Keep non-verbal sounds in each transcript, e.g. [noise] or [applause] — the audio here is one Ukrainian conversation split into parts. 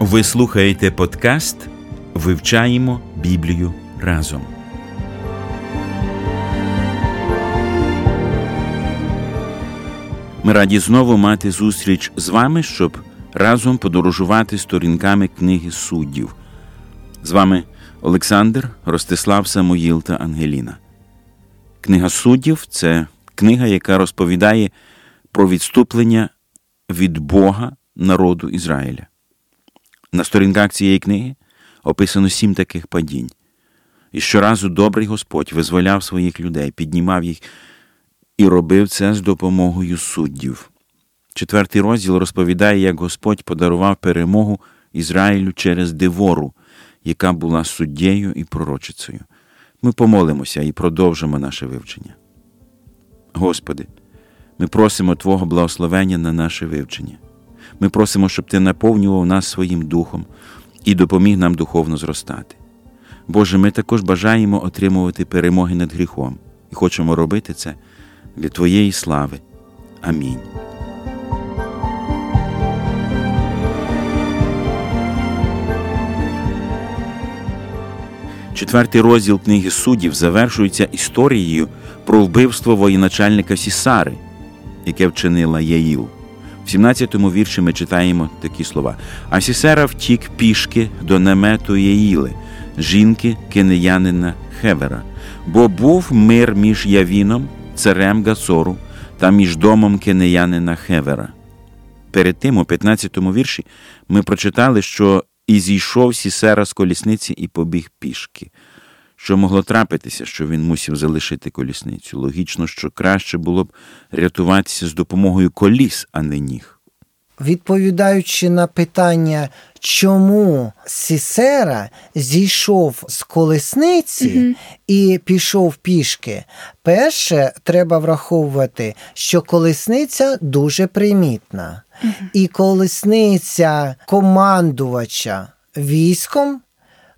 Ви слухаєте подкаст Вивчаємо Біблію разом. Ми раді знову мати зустріч з вами, щоб разом подорожувати сторінками книги суддів. З вами Олександр, Ростислав Самоїл та Ангеліна. Книга суддів це книга, яка розповідає про відступлення від Бога народу Ізраїля. На сторінках цієї книги описано сім таких падінь. І щоразу добрий Господь визволяв своїх людей, піднімав їх і робив це з допомогою суддів. Четвертий розділ розповідає, як Господь подарував перемогу Ізраїлю через Девору, яка була суддєю і пророчицею. Ми помолимося і продовжимо наше вивчення. Господи, ми просимо Твого благословення на наше вивчення. Ми просимо, щоб Ти наповнював нас своїм духом і допоміг нам духовно зростати. Боже, ми також бажаємо отримувати перемоги над гріхом і хочемо робити це для Твоєї слави. Амінь. Четвертий розділ книги суддів завершується історією про вбивство воєначальника Сісари, яке вчинила Яїл. В 17-му вірші ми читаємо такі слова: А Сісера втік пішки до намету Яїли, жінки кенеянина Хевера, бо був мир між Явіном, царем Гацору та між домом кенеянина Хевера. Перед тим, у 15-му вірші, ми прочитали, що і зійшов Сісера з колісниці і побіг пішки. Що могло трапитися, що він мусив залишити колісницю? Логічно, що краще було б рятуватися з допомогою коліс, а не ніг. Відповідаючи на питання, чому Сісера зійшов з колесниці mm і пішов пішки, перше треба враховувати, що колесниця дуже примітна, mm і колесниця командувача військом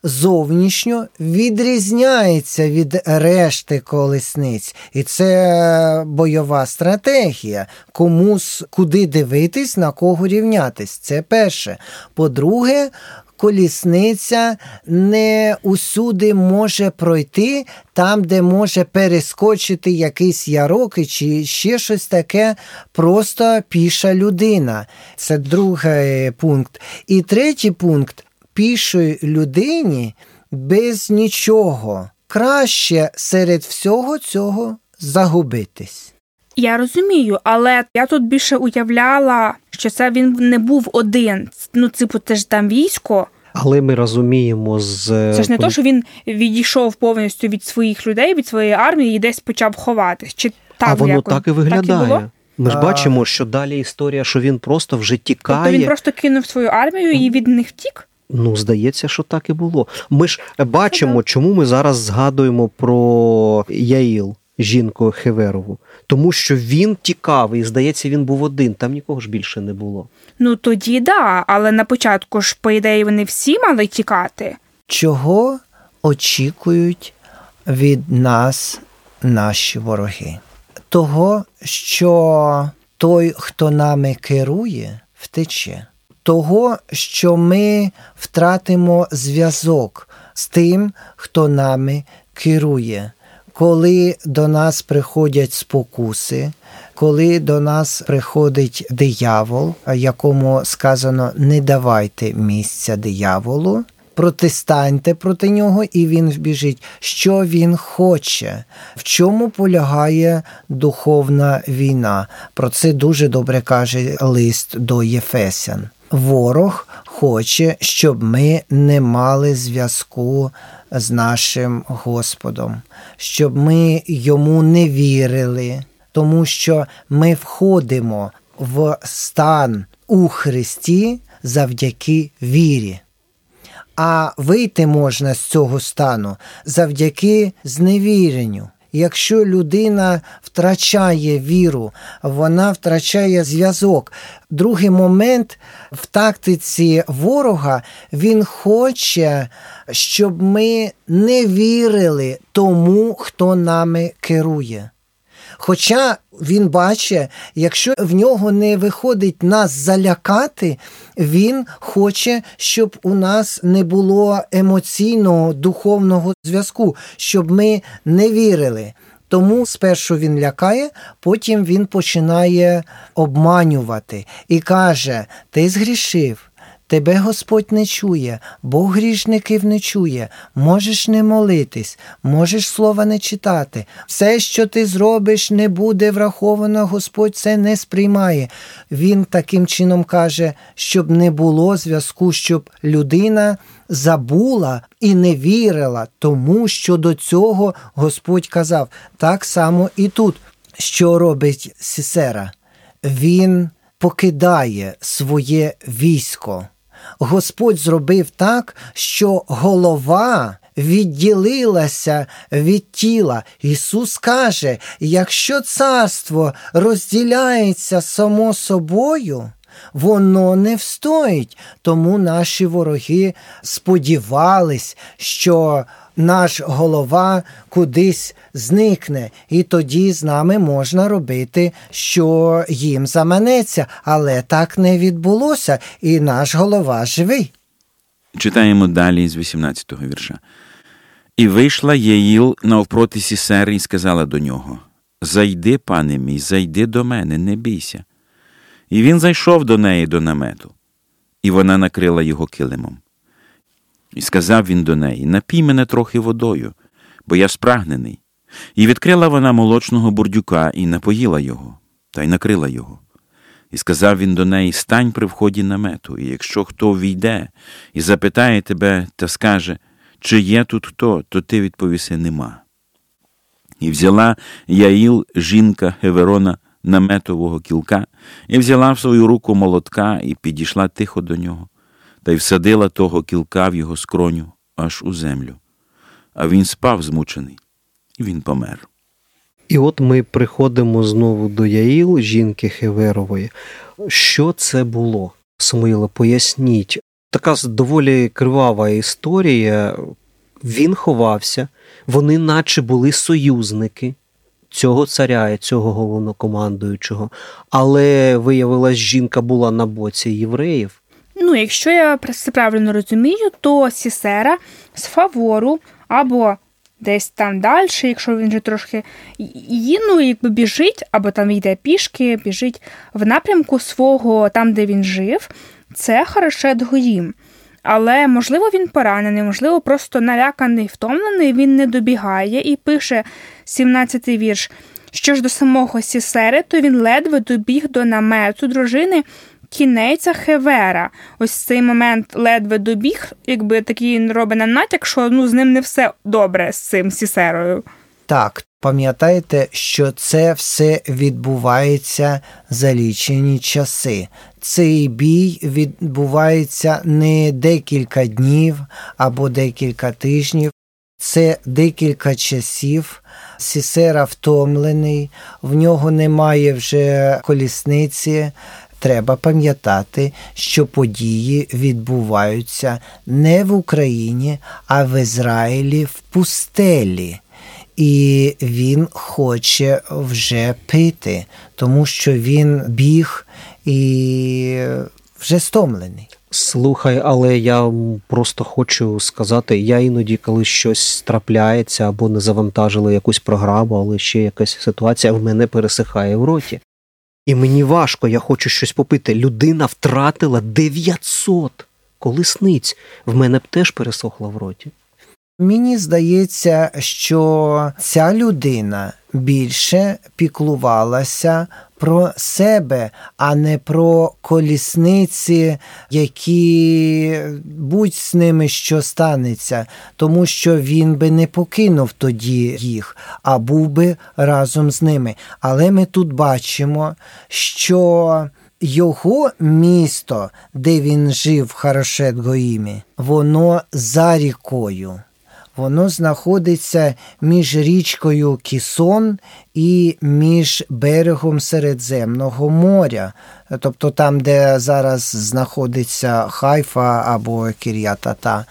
зовнішньо відрізняється від решти колесниць. І це бойова стратегія. Комусь куди дивитись, на кого рівнятись. Це перше. По-друге, колісниця не усюди може пройти там, де може перескочити якийсь ярок чи ще щось таке, просто піша людина. Це другий пункт. І третій пункт пішої людині без нічого. Краще серед всього цього загубитись. Я розумію, але я тут більше уявляла, що це він не був один. Ну, типу, це ж там військо. Але ми розуміємо з це ж не то, що він відійшов повністю від своїх людей, від своєї армії і десь почав ховатись. Чи так а воно якось? так і виглядає. Так і ми ж а... бачимо, що далі історія, що він просто вже тікає. Тобто він просто кинув свою армію і від них втік? Ну, здається, що так і було. Ми ж бачимо, чому ми зараз згадуємо про Яїл, жінку Хеверову. Тому що він тікав, і здається, він був один. Там нікого ж більше не було. Ну тоді да, але на початку ж, по ідеї, вони всі мали тікати. Чого очікують від нас наші вороги? Того, що той, хто нами керує, втече того, що ми втратимо зв'язок з тим, хто нами керує. Коли до нас приходять спокуси, коли до нас приходить диявол, якому сказано не давайте місця дияволу, протистаньте проти нього, і він вбіжить, що він хоче, в чому полягає духовна війна. Про це дуже добре каже лист до Єфесян. Ворог хоче, щоб ми не мали зв'язку з нашим Господом, щоб ми йому не вірили, тому що ми входимо в стан у Христі завдяки вірі. А вийти можна з цього стану завдяки зневіренню. Якщо людина втрачає віру, вона втрачає зв'язок. Другий момент в тактиці ворога він хоче, щоб ми не вірили тому, хто нами керує. Хоча він бачить, якщо в нього не виходить нас залякати, він хоче, щоб у нас не було емоційного духовного зв'язку, щоб ми не вірили. Тому спершу він лякає, потім він починає обманювати і каже: Ти згрішив. Тебе Господь не чує, Бог грішників не чує, можеш не молитись, можеш слова не читати. Все, що ти зробиш, не буде враховано, Господь це не сприймає. Він таким чином каже, щоб не було зв'язку, щоб людина забула і не вірила, тому що до цього Господь казав. Так само і тут, що робить Сісера. Він покидає своє військо. Господь зробив так, що голова відділилася від тіла. Ісус каже: якщо царство розділяється само собою, воно не встоїть. Тому наші вороги сподівались, що наш голова кудись зникне, і тоді з нами можна робити, що їм заманеться, але так не відбулося, і наш голова живий. Читаємо далі з 18-го вірша. І вийшла Єїл навпроти Сісери і сказала до нього: Зайди, пане мій, зайди до мене, не бійся. І він зайшов до неї до намету, і вона накрила його килимом. І сказав він до неї: Напій мене трохи водою, бо я спрагнений. І відкрила вона молочного бурдюка і напоїла його, та й накрила його. І сказав він до неї: Стань при вході намету, і якщо хто війде і запитає тебе та скаже, чи є тут хто, то ти відповіси нема. І взяла Яїл, жінка Геверона, наметового кілка, і взяла в свою руку молотка і підійшла тихо до нього, та й всадила того кілка в його скроню аж у землю. А він спав змучений, і він помер. І от ми приходимо знову до Яїл, жінки Хеверової. Що це було? Самуїле, поясніть. Така доволі кривава історія. Він ховався, вони, наче були союзники цього царя, і цього головнокомандуючого, але виявилось, жінка була на боці євреїв. Ну, якщо я все правильно розумію, то Сісера з фавору або десь там далі, якщо він вже трошки її, ну, якби біжить, або там йде пішки, біжить в напрямку свого, там, де він жив, це Харашет Гоїм. Але, можливо, він поранений, можливо, просто наляканий, втомлений, він не добігає і пише 17-й вірш. Що ж до самого Сісери, то він ледве добіг до намету дружини кінеця Хевера. Ось цей момент ледве добіг, якби такий робить натяк, що ну, з ним не все добре з цим Сісерою. Так, пам'ятайте, що це все відбувається за лічені часи. Цей бій відбувається не декілька днів або декілька тижнів. Це декілька часів. Сісера втомлений, в нього немає вже колісниці. Треба пам'ятати, що події відбуваються не в Україні, а в Ізраїлі в пустелі. І він хоче вже пити, тому що він біг і вже стомлений. Слухай, але я просто хочу сказати, я іноді, коли щось трапляється або не завантажили якусь програму, але ще якась ситуація в мене пересихає в роті. І мені важко, я хочу щось попити. Людина втратила 900 колесниць. В мене б теж пересохла в роті. Мені здається, що ця людина більше піклувалася про себе, а не про колісниці, які будь з ними що станеться, тому що він би не покинув тоді їх, а був би разом з ними. Але ми тут бачимо, що його місто, де він жив в Харошет Гоїмі, воно за рікою. Воно знаходиться між річкою Кісон і між берегом Середземного моря, тобто там, де зараз знаходиться Хайфа або Кір'ятата.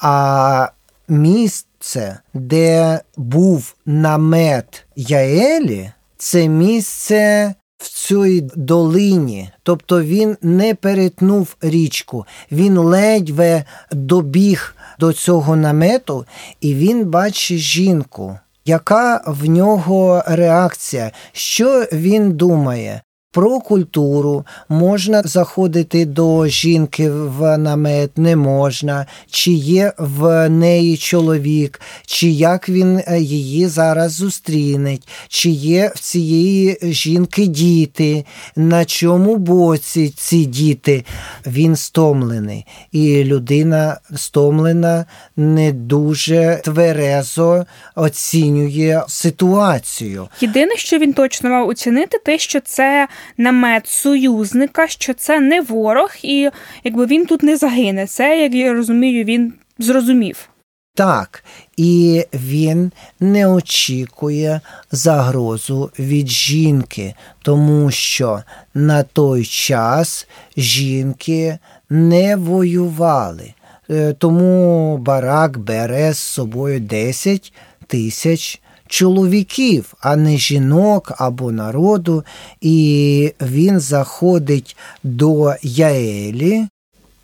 А місце, де був намет Яелі, це місце в цій долині. Тобто він не перетнув річку, він ледве добіг до цього намету, і він бачить жінку. Яка в нього реакція? Що він думає? Про культуру можна заходити до жінки в намет, не можна, чи є в неї чоловік, чи як він е, її зараз зустрінеть, чи є в цієї жінки діти, на чому боці ці діти. Він стомлений, і людина стомлена не дуже тверезо оцінює ситуацію. Єдине, що він точно мав оцінити, те, що це намет союзника, що це не ворог, і якби він тут не загине. Це, як я розумію, він зрозумів. Так, і він не очікує загрозу від жінки, тому що на той час жінки не воювали. Е, Тому барак бере з собою 10 тисяч чоловіків, а не жінок або народу, і він заходить до Яелі.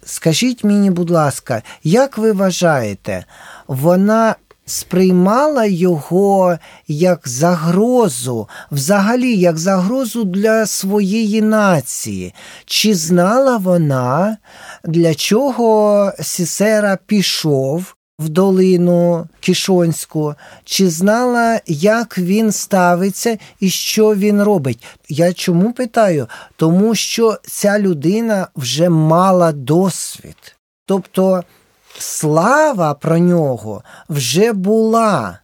Скажіть мені, будь ласка, як ви вважаєте, вона сприймала його як загрозу, взагалі як загрозу для своєї нації? Чи знала вона, для чого Сісера пішов? В долину Кішонську, чи знала, як він ставиться і що він робить? Я чому питаю? Тому що ця людина вже мала досвід. Тобто слава про нього вже була,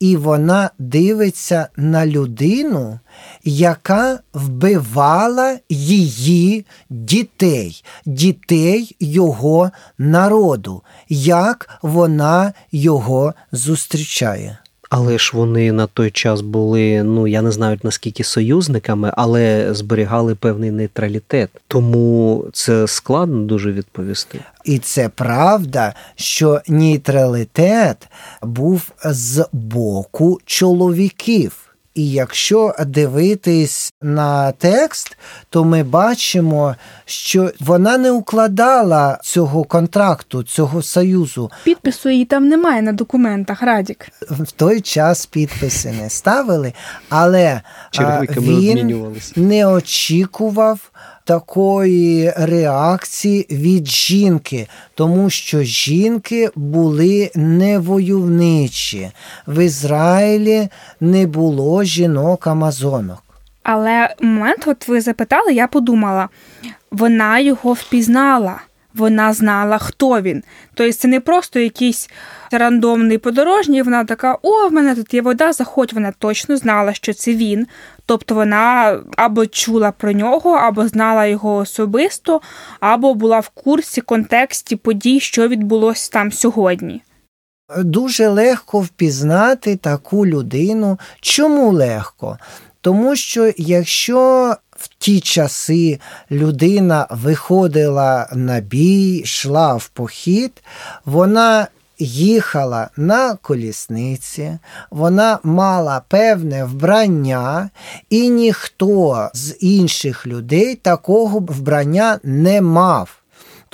і вона дивиться на людину, яка вбивала її дітей, дітей його народу, як вона його зустрічає. Але ж вони на той час були, ну я не знаю наскільки союзниками, але зберігали певний нейтралітет. Тому це складно дуже відповісти. І це правда, що нейтралітет був з боку чоловіків. І якщо дивитись на текст, то ми бачимо, що вона не укладала цього контракту, цього союзу. Підпису її там немає на документах, Радік. В той час підписи не ставили, але він не очікував такої реакції від жінки, тому що жінки були невойовничі. В Ізраїлі не було жінок-амазонок. Але момент, от ви запитали, я подумала, вона його впізнала. Вона знала, хто він. Тобто це не просто якийсь рандомний подорожній. Вона така: о, в мене тут є вода, заходь. Вона точно знала, що це він. Тобто вона або чула про нього, або знала його особисто, або була в курсі контексті подій, що відбулося там сьогодні. Дуже легко впізнати таку людину. Чому легко? Тому що якщо в ті часи людина виходила на бій, йшла в похід, вона їхала на колісниці, вона мала певне вбрання, і ніхто з інших людей такого вбрання не мав.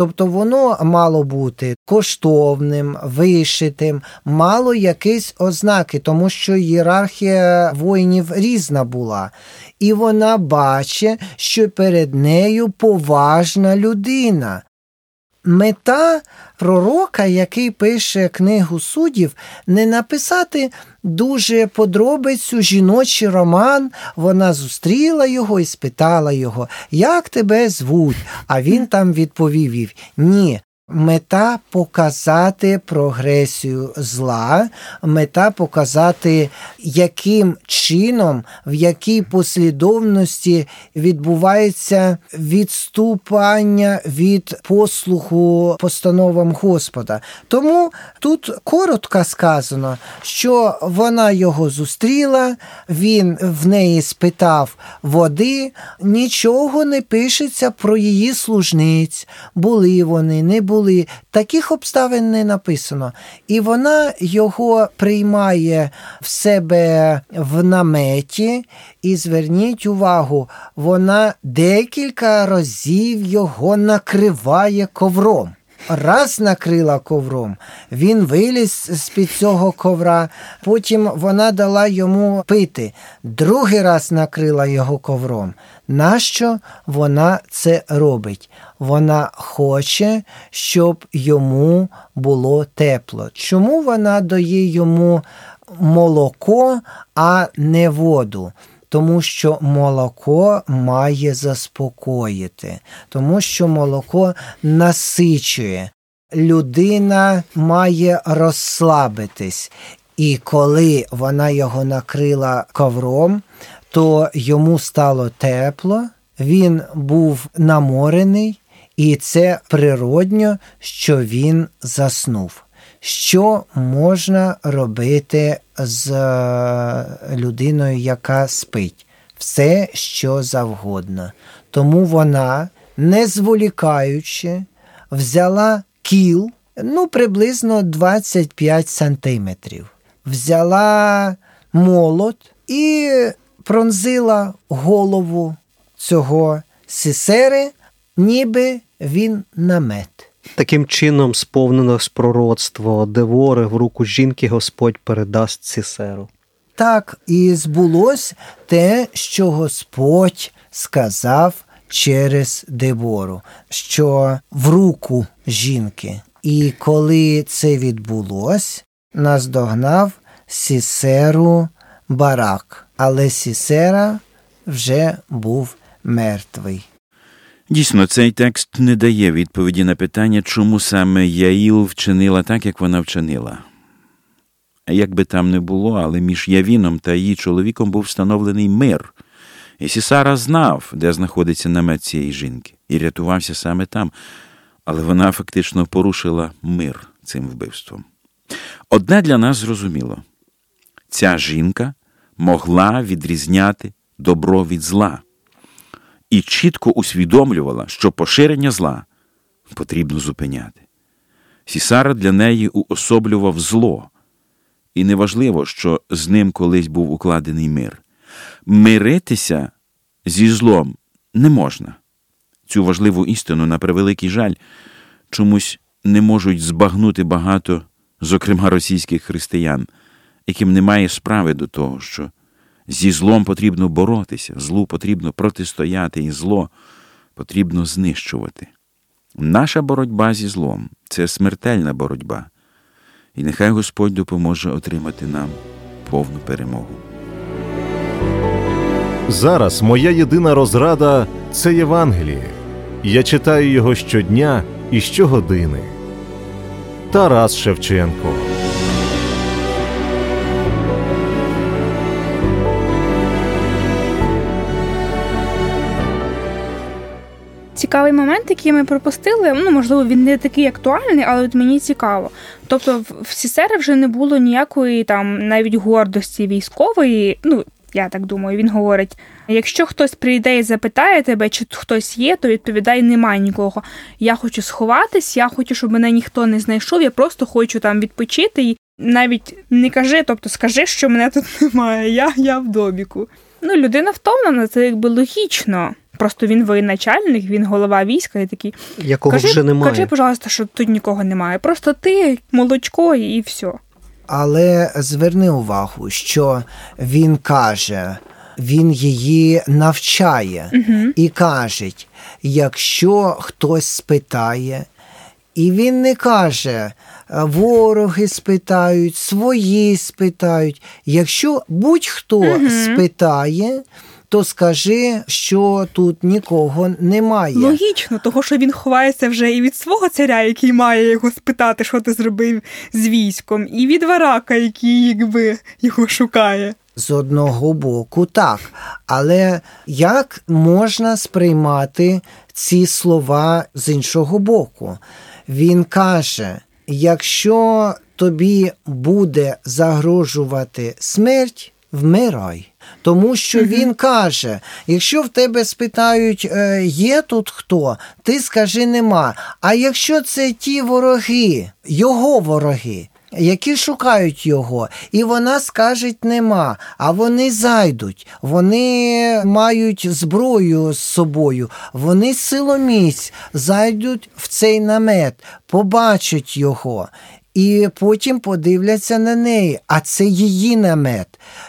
Тобто воно мало бути коштовним, вишитим, мало якісь ознаки, тому що ієрархія воїнів різна була. І вона бачить, що перед нею поважна людина. Мета пророка, який пише книгу суддів, не написати дуже подробицю жіночий роман. Вона зустріла його і спитала його, як тебе звуть? А він там відповів їй, ні. Мета показати прогресію зла, мета показати, яким чином, в якій послідовності відбувається відступання від послуху постановам Господа. Тому тут коротко сказано, що вона його зустріла, він в неї спитав води, нічого не пишеться про її служниць, були вони, не були були, таких обставин не написано. І вона його приймає в себе в наметі, і зверніть увагу, вона декілька разів його накриває ковром. Раз накрила ковром, він виліз з під цього ковра, потім вона дала йому пити, другий раз накрила його ковром. Нащо вона це робить? Вона хоче, щоб йому було тепло. Чому вона дає йому молоко, а не воду? Тому що молоко має заспокоїти, тому що молоко насичує. Людина має розслабитись. І коли вона його накрила ковром, то йому стало тепло, він був наморений, і це природньо, що він заснув. Що можна робити з е, людиною, яка спить? Все, що завгодно. Тому вона, не зволікаючи, взяла кіл, ну, приблизно 25 сантиметрів, взяла молот і пронзила голову цього сісери, ніби він намет. Таким чином сповнилось пророцтво Девори в руку жінки Господь передасть Сісеру. Так і збулось те, що Господь сказав через Дебору, що в руку жінки. І коли це відбулось, наздогнав Сісеру барак, але Сісера вже був мертвий. Дійсно, цей текст не дає відповіді на питання, чому саме Яїл вчинила так, як вона вчинила. Як би там не було, але між Явіном та її чоловіком був встановлений мир. І Сісара знав, де знаходиться намет цієї жінки, і рятувався саме там, але вона фактично порушила мир цим вбивством. Одне для нас зрозуміло ця жінка могла відрізняти добро від зла і чітко усвідомлювала, що поширення зла потрібно зупиняти. Сісара для неї уособлював зло, і неважливо, що з ним колись був укладений мир. Миритися зі злом не можна. Цю важливу істину, на превеликий жаль, чомусь не можуть збагнути багато, зокрема російських християн, яким немає справи до того, що Зі злом потрібно боротися, злу потрібно протистояти, і зло потрібно знищувати. Наша боротьба зі злом це смертельна боротьба, і нехай Господь допоможе отримати нам повну перемогу. Зараз моя єдина розрада це Євангеліє. Я читаю його щодня і щогодини. Тарас Шевченко цікавий момент, який ми пропустили. Ну, можливо, він не такий актуальний, але от мені цікаво. Тобто, в Сісери вже не було ніякої там навіть гордості військової. Ну, я так думаю, він говорить: якщо хтось прийде і запитає тебе, чи хтось є, то відповідай, немає нікого. Я хочу сховатись, я хочу, щоб мене ніхто не знайшов. Я просто хочу там відпочити і навіть не кажи, тобто скажи, що мене тут [laughs] немає. Я я в добіку. Ну, людина втомлена, це якби логічно. Просто він воєначальник, він голова війська і такий. Якого кажи, вже немає. Кажи, пожалуйста, що тут нікого немає. Просто ти, молочко, і все. Але зверни увагу, що він каже, він її навчає угу. і каже: якщо хтось спитає, і він не каже, вороги спитають, свої спитають. Якщо будь-хто угу. спитає, то скажи, що тут нікого немає. Логічно, того що він ховається вже і від свого царя, який має його спитати, що ти зробив з військом, і від варака, який якби його шукає. З одного боку, так. Але як можна сприймати ці слова з іншого боку? Він каже: якщо тобі буде загрожувати смерть, вмирай. Тому що він каже: якщо в тебе спитають, «Е, є тут хто, ти скажи нема. А якщо це ті вороги, його вороги, які шукають його, і вона скаже нема, а вони зайдуть, вони мають зброю з собою, вони силоміць зайдуть в цей намет, побачать його. І потім подивляться на неї, а це її намет.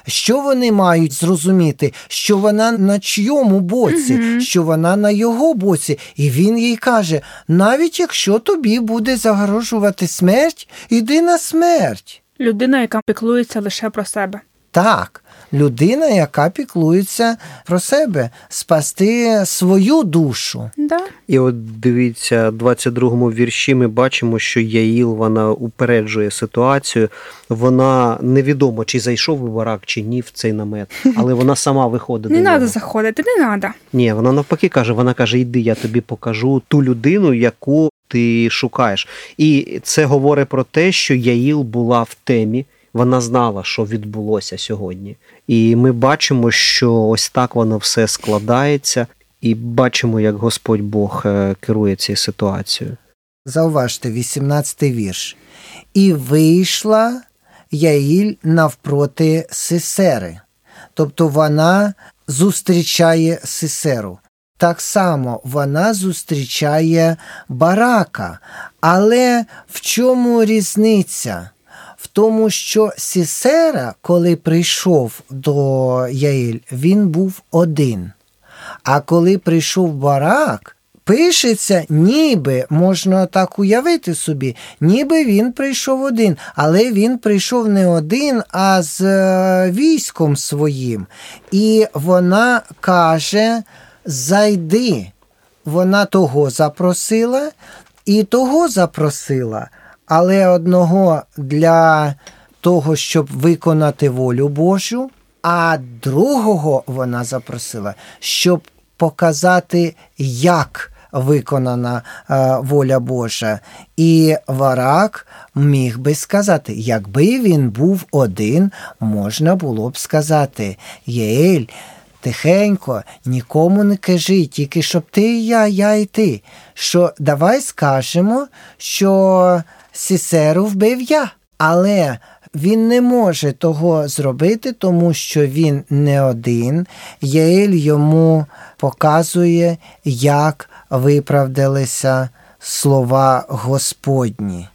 Що вони мають зрозуміти? Що вона на чьому боці, Мгм. що вона на його боці. І він їй каже: навіть якщо тобі буде загрожувати смерть, іди на смерть. Людина, яка піклується лише про себе. Так, людина, яка піклується про себе, спасти свою душу. Да. І от дивіться, в 22-му вірші ми бачимо, що Яїл вона упереджує ситуацію. Вона невідомо, чи зайшов би барак, чи ні в цей намет, але вона сама виходить. Не треба заходити, не треба. Ні, вона навпаки каже: вона каже: йди, я тобі покажу ту людину, яку ти шукаєш. І це говорить про те, що Яїл була в темі. Вона знала, що відбулося сьогодні. І ми бачимо, що ось так воно все складається, і бачимо, як Господь Бог е, керує цією ситуацією. Зауважте, 18 вірш. І вийшла Яїль навпроти Сисери. Тобто вона зустрічає Сисеру. Так само вона зустрічає барака. Але в чому різниця? Тому, що Сісера, коли прийшов до Яїль, він був один. А коли прийшов барак, пишеться, ніби можна так уявити собі, ніби він прийшов один, але він прийшов не один, а з е, військом своїм. І вона каже: зайди. Вона того запросила і того запросила, але одного для того, щоб виконати волю Божу, а другого вона запросила, щоб показати, як виконана е, воля Божа. І Варак міг би сказати, якби він був один, можна було б сказати Єель. Тихенько, нікому не кажи, тільки щоб ти і я, я і ти. Що давай скажемо, що Сісеру вбив я. Але він не може того зробити, тому що він не один. Єель йому показує, як виправдалися слова Господні.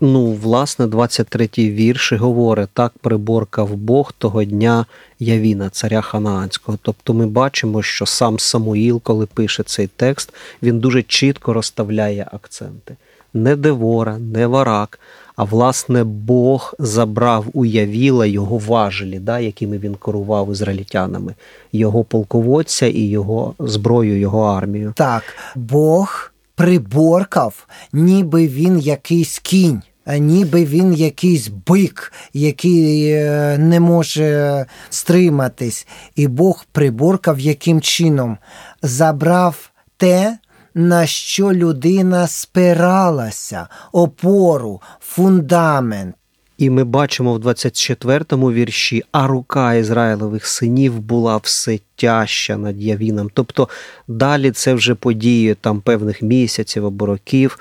Ну, власне, 23-й вірш говорить, так приборкав Бог того дня Явіна, царя Ханаанського. Тобто ми бачимо, що сам Самуїл, коли пише цей текст, він дуже чітко розставляє акценти. Не Девора, не Варак, а власне Бог забрав у Явіла його важелі, да, якими він керував ізраїльтянами, його полководця і його зброю, його армію. Так, Бог приборкав, ніби він якийсь кінь. Ніби він якийсь бик, який е, не може стриматись, і Бог приборкав яким чином забрав те, на що людина спиралася, опору, фундамент. І ми бачимо в 24-му вірші, а рука Ізраїлових синів була все тяжча над Явіном. Тобто далі це вже події там певних місяців або років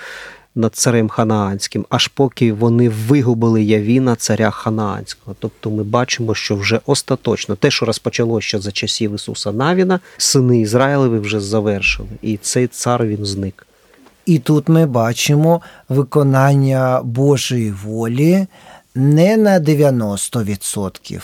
над царем Ханаанським, аж поки вони вигубили Явіна, царя Ханаанського. Тобто ми бачимо, що вже остаточно те, що розпочалося ще за часів Ісуса Навіна, сини Ізраїлеві вже завершили, і цей цар він зник. І тут ми бачимо виконання Божої волі не на 90%,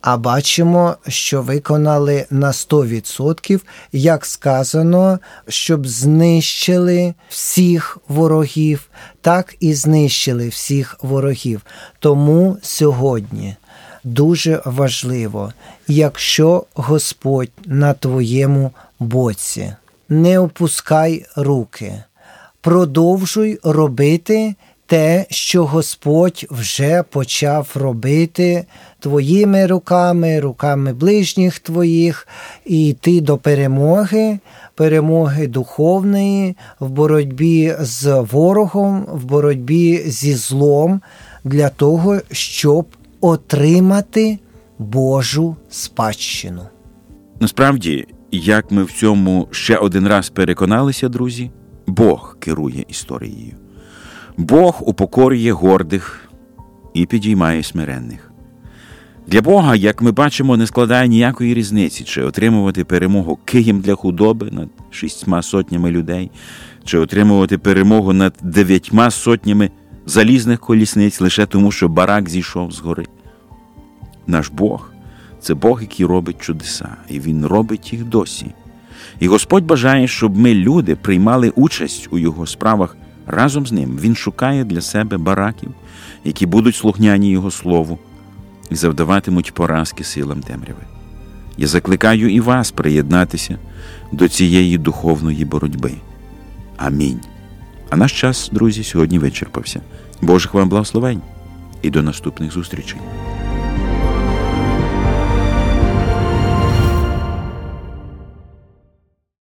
а бачимо, що виконали на 100%, як сказано, щоб знищили всіх ворогів, так і знищили всіх ворогів. Тому сьогодні дуже важливо, якщо Господь на твоєму боці. Не опускай руки, продовжуй робити те, що Господь вже почав робити твоїми руками, руками ближніх твоїх, і йти до перемоги, перемоги духовної в боротьбі з ворогом, в боротьбі зі злом, для того, щоб отримати Божу спадщину. Насправді, як ми в цьому ще один раз переконалися, друзі, Бог керує історією. Бог упокорює гордих і підіймає смиренних. Для Бога, як ми бачимо, не складає ніякої різниці, чи отримувати перемогу києм для худоби над шістьма сотнями людей, чи отримувати перемогу над дев'ятьма сотнями залізних колісниць лише тому, що барак зійшов з гори. Наш Бог це Бог, який робить чудеса, і Він робить їх досі. І Господь бажає, щоб ми, люди, приймали участь у Його справах разом з ним. Він шукає для себе бараків, які будуть слухняні Його Слову і завдаватимуть поразки силам темряви. Я закликаю і вас приєднатися до цієї духовної боротьби. Амінь. А наш час, друзі, сьогодні вичерпався. Божих вам благословень і до наступних зустрічей.